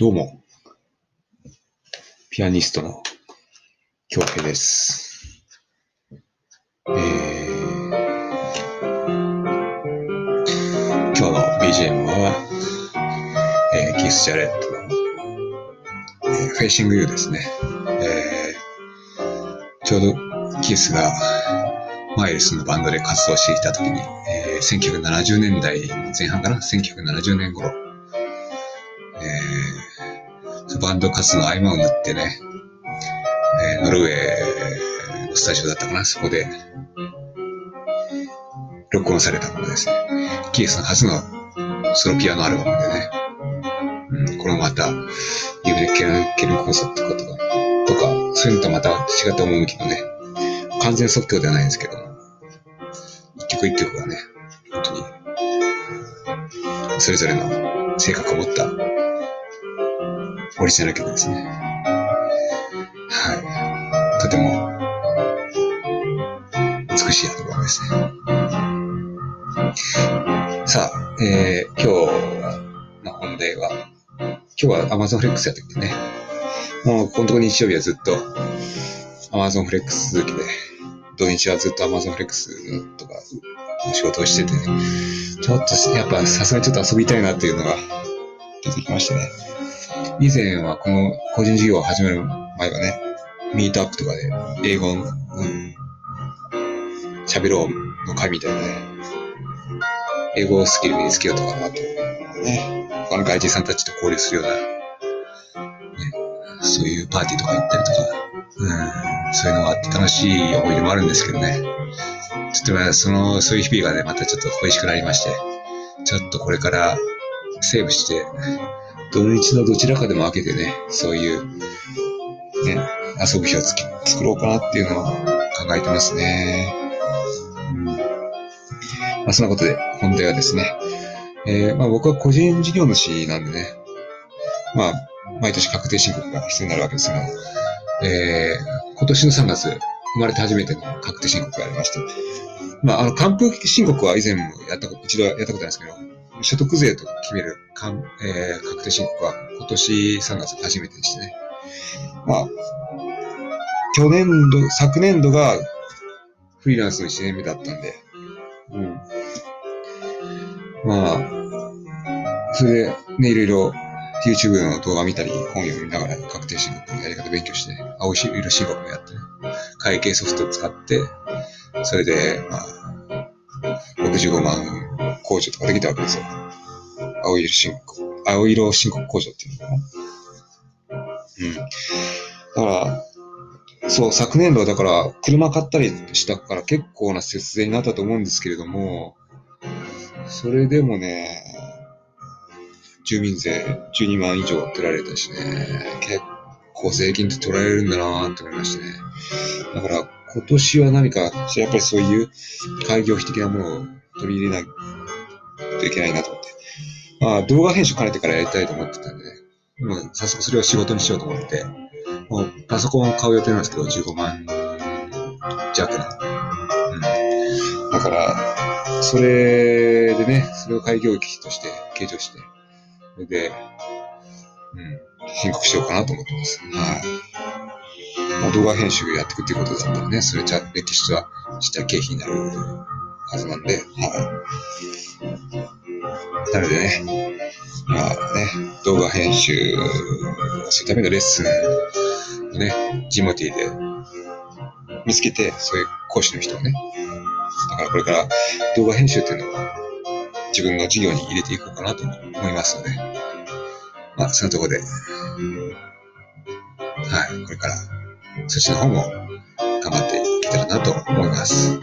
どうも、ピアニストの京平です。えー、今日の BGM は、えーキース・ジャレットの、えー Facing You ですね。えーちょうどキースがマイルスのバンドで活動していた時に、えー1970年代前半かな ?1970 年頃、えーバンド活動の合間を縫ってね、えーノルウェーのスタジオだったかな、そこで、録音されたものですね。キースの初のソロピアノアルバムでね、うん、これもまた、有名なケルン、ケルコンサートとか、とか、そういうのとはまた違った趣のね、完全即興ではないんですけども、一曲一曲がね、本当に、それぞれの性格を持ったオリジナル曲ですね。はい。とても美しいアルバムですね。さあ、えー、今日は、まあ、本題は、今日は Amazon Flex やってきてね。もう、このとこ日曜日はずっと Amazon Flex 続きで、土日はずっと Amazon Flex とか仕事をしてて、ちょっとやっぱさすがにちょっと遊びたいなっていうのが出てきましたね。以前はこの個人事業を始める前はね、ミートアップとかで英語の、うん、喋ろうの会みたいなね、英語スキル身につけようとかなと、ね、他の外人さんたちと交流するような、ね、そういうパーティーとか行ったりとか、うん、そういうのがあって楽しい思い出もあるんですけどね、ちょっとねその、そういう日々がね、またちょっと恋しくなりまして、ちょっとこれからセーブして、土日のどちらかでも開けてね、そういう、ね、遊ぶ日をつき作ろうかなっていうのを考えてますね。うん。まあ、そんなことで、本題はですね、えーまあ僕は個人事業主なんでね、まあ、毎年確定申告が必要になるわけですが、えー今年の3月、生まれて初めての確定申告がありまして、まあ、あの、還付申告は以前もやったこと、一度やったことないですけど、所得税と決めるかん、えー確定申告は今年3月初めてでしてね。まあ、去年度、昨年度がフリーランスの1年目だったんで、うん。まあ、それでね、いろいろ YouTube の動画見たり、本読みながら確定申告のやり方勉強して、ね青色申告もやってね、会計ソフトを使って、それで、まあ、65万控除とかできたわけですよ。青色申告、青色申告控除っていうのかな。うん。だから、そう、昨年度はだから、車買ったりしたから結構な節税になったと思うんですけれども、それでもね、住民税12万以上取られたしね、結構税金って取られるんだなーって思いましたね。だから、今年は何か、やっぱりそういう開業費的なものを取り入れないといけないなと思って。まあ、動画編集兼ねてからやりたいと思ってたんでね。も早速それを仕事にしようと思って、もうパソコンを買う予定なんですけど、15万弱な。うん。だから、それでね、それを開業費として計上して、それで、うん、申告しようかなと思ってます。はい。まあ、動画編集やっていくっていうことだったらね、それちゃ歴史はした経費になるはずなんで、はい。なのでね、まあね、動画編集するためのレッスンをね、ジモティで見つけて、そういう講師の人をね、だからこれから動画編集っていうのは自分の授業に入れていこうかなと思いますので、まあ、そのところで、はい、これからそっちの方も頑張っていけたらなと思います。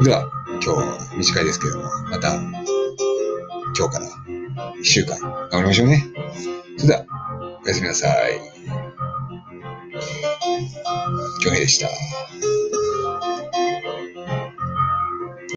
では、今日短いですけども、また今日から一週間頑張りましょうね。それでは、おやすみなさい。京平でした。